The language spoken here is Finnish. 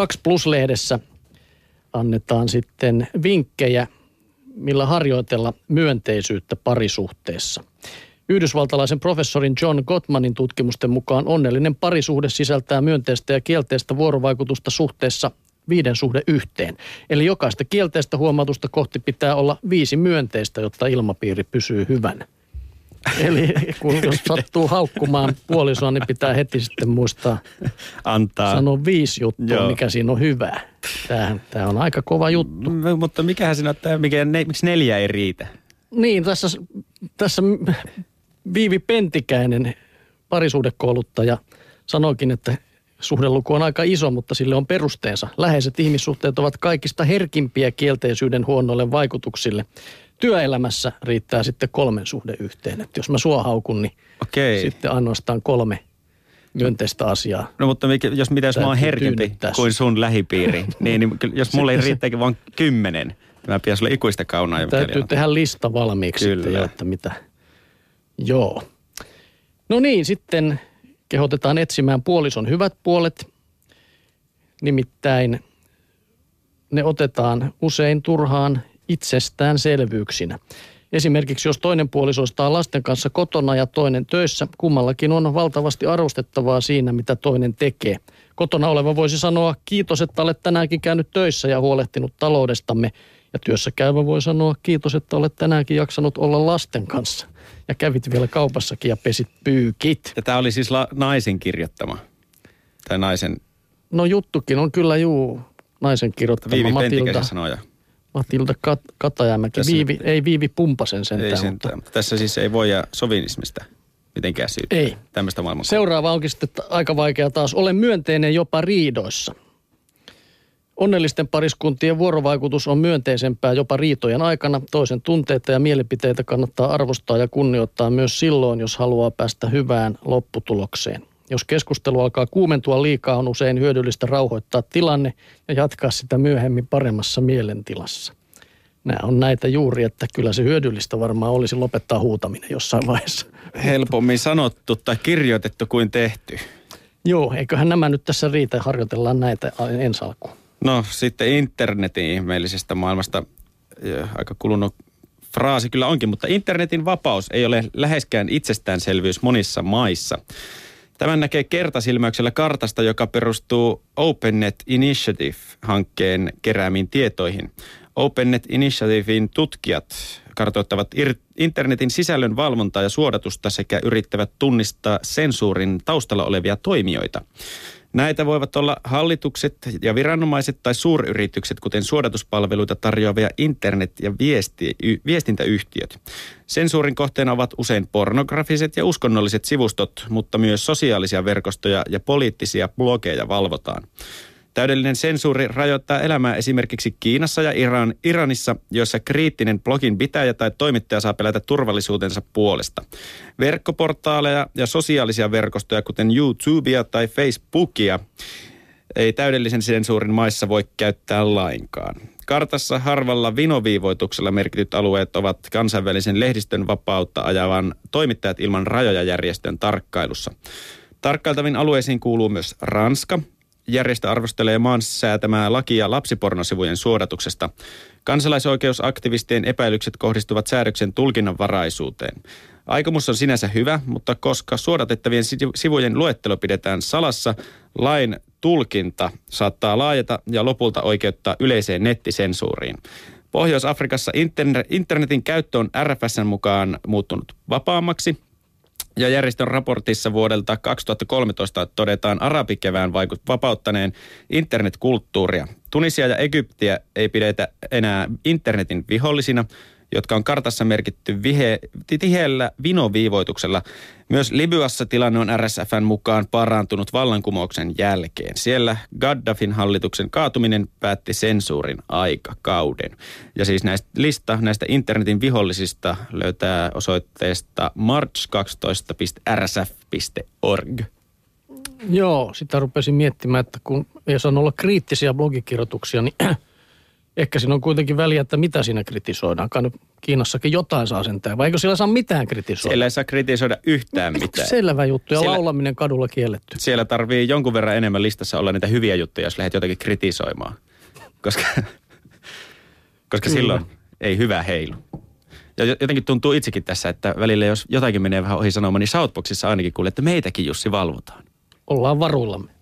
2 Plus-lehdessä annetaan sitten vinkkejä, millä harjoitella myönteisyyttä parisuhteessa. Yhdysvaltalaisen professorin John Gottmanin tutkimusten mukaan onnellinen parisuhde sisältää myönteistä ja kielteistä vuorovaikutusta suhteessa viiden suhde yhteen. Eli jokaista kielteistä huomautusta kohti pitää olla viisi myönteistä, jotta ilmapiiri pysyy hyvänä. Eli kun jos sattuu haukkumaan puolisoa, niin pitää heti sitten muistaa Antaa. sanoa viisi juttua, Joo. mikä siinä on hyvää. Tämähän, tämä on aika kova juttu. M- mutta mikähän siinä on, mikä, ne, miksi neljä ei riitä? Niin, tässä, tässä Viivi Pentikäinen, parisuhdekouluttaja, sanoikin, että suhdeluku on aika iso, mutta sille on perusteensa. Läheiset ihmissuhteet ovat kaikista herkimpiä kielteisyyden huonoille vaikutuksille. Työelämässä riittää sitten kolmen suhde yhteen. Että jos mä sua haukun, niin Okei. sitten ainoastaan kolme myönteistä asiaa. No mutta mikä, jos mitä jos mä oon herkempi kuin sun lähipiiri, niin, niin jos mulle ei riittääkin vaan kymmenen, niin mä pitäisi olla ikuista kaunaa. Täytyy tehdä lista valmiiksi Kyllä. sitten jo, että mitä. Joo. No niin, sitten kehotetaan etsimään puolison hyvät puolet. Nimittäin ne otetaan usein turhaan itsestäänselvyyksinä. Esimerkiksi jos toinen puolisoista on lasten kanssa kotona ja toinen töissä, kummallakin on valtavasti arvostettavaa siinä, mitä toinen tekee. Kotona oleva voisi sanoa, kiitos, että olet tänäänkin käynyt töissä ja huolehtinut taloudestamme. Ja työssä käyvä voi sanoa, kiitos, että olet tänäänkin jaksanut olla lasten kanssa. Ja kävit vielä kaupassakin ja pesit pyykit. Ja tämä oli siis la, naisen kirjoittama. Tai naisen, No juttukin on kyllä juu, naisen kirjoittama Viivi Matilda, sanoja. Matilda Kat, Katajamäki. Tässä- Viivi, ei Viivi Pumpasen sentään. Ei sentään. Mutta tässä siis ei voi sovinismista mitenkään syyttää. Ei. Tämmöistä maailmaa. Seuraava onkin sitten aika vaikea taas. Ole myönteinen jopa riidoissa. Onnellisten pariskuntien vuorovaikutus on myönteisempää jopa riitojen aikana. Toisen tunteita ja mielipiteitä kannattaa arvostaa ja kunnioittaa myös silloin, jos haluaa päästä hyvään lopputulokseen. Jos keskustelu alkaa kuumentua liikaa, on usein hyödyllistä rauhoittaa tilanne ja jatkaa sitä myöhemmin paremmassa mielentilassa. Nämä on näitä juuri, että kyllä se hyödyllistä varmaan olisi lopettaa huutaminen jossain vaiheessa. Helpommin sanottu tai kirjoitettu kuin tehty. Joo, eiköhän nämä nyt tässä riitä, harjoitellaan näitä ensi alkuun. No sitten internetin ihmeellisestä maailmasta aika kulunut fraasi kyllä onkin, mutta internetin vapaus ei ole läheskään itsestäänselvyys monissa maissa. Tämän näkee kertasilmäyksellä kartasta, joka perustuu OpenNet Initiative-hankkeen keräämiin tietoihin. OpenNet Initiativein tutkijat kartoittavat internetin sisällön valvontaa ja suodatusta sekä yrittävät tunnistaa sensuurin taustalla olevia toimijoita. Näitä voivat olla hallitukset ja viranomaiset tai suuryritykset, kuten suodatuspalveluita tarjoavia internet- ja viesti, y, viestintäyhtiöt. Sensuurin kohteena ovat usein pornografiset ja uskonnolliset sivustot, mutta myös sosiaalisia verkostoja ja poliittisia blogeja valvotaan. Täydellinen sensuuri rajoittaa elämää esimerkiksi Kiinassa ja Iran, Iranissa, joissa kriittinen blogin pitäjä tai toimittaja saa pelätä turvallisuutensa puolesta. Verkkoportaaleja ja sosiaalisia verkostoja, kuten YouTubea tai Facebookia, ei täydellisen sensuurin maissa voi käyttää lainkaan. Kartassa harvalla vinoviivoituksella merkityt alueet ovat kansainvälisen lehdistön vapautta ajavan toimittajat ilman rajoja järjestön tarkkailussa. Tarkkailtaviin alueisiin kuuluu myös Ranska. Järjestö arvostelee maan säätämää lakia lapsipornosivujen suodatuksesta. Kansalaisoikeusaktivistien epäilykset kohdistuvat säädöksen tulkinnanvaraisuuteen. Aikomus on sinänsä hyvä, mutta koska suodatettavien sivu- sivujen luettelo pidetään salassa, lain tulkinta saattaa laajata ja lopulta oikeuttaa yleiseen nettisensuuriin. Pohjois-Afrikassa internet, internetin käyttö on RFSn mukaan muuttunut vapaammaksi – ja järjestön raportissa vuodelta 2013 todetaan arabikevään vaikut vapauttaneen internetkulttuuria. Tunisia ja Egyptiä ei pidetä enää internetin vihollisina, jotka on kartassa merkitty vihe, tiheällä vinoviivoituksella. Myös Libyassa tilanne on RSFn mukaan parantunut vallankumouksen jälkeen. Siellä Gaddafin hallituksen kaatuminen päätti sensuurin aikakauden. Ja siis näistä lista näistä internetin vihollisista löytää osoitteesta march12.rsf.org. Joo, sitä rupesin miettimään, että kun jos on olla kriittisiä blogikirjoituksia, niin Ehkä siinä on kuitenkin väliä, että mitä siinä kritisoidaan. Kai Kiinassakin jotain saa sentään, vai eikö siellä saa mitään kritisoida? Siellä ei saa kritisoida yhtään mitään. Selvä juttu, ja Siellä- laulaminen kadulla kielletty. Siellä tarvii jonkun verran enemmän listassa olla niitä hyviä juttuja, jos lähdet jotakin kritisoimaan. Koska, koska Kyllä. silloin ei hyvä heilu. Ja jo- jotenkin tuntuu itsekin tässä, että välillä jos jotakin menee vähän ohi sanomaan, niin Southboxissa ainakin kuulee, että meitäkin Jussi valvotaan. Ollaan varuillamme.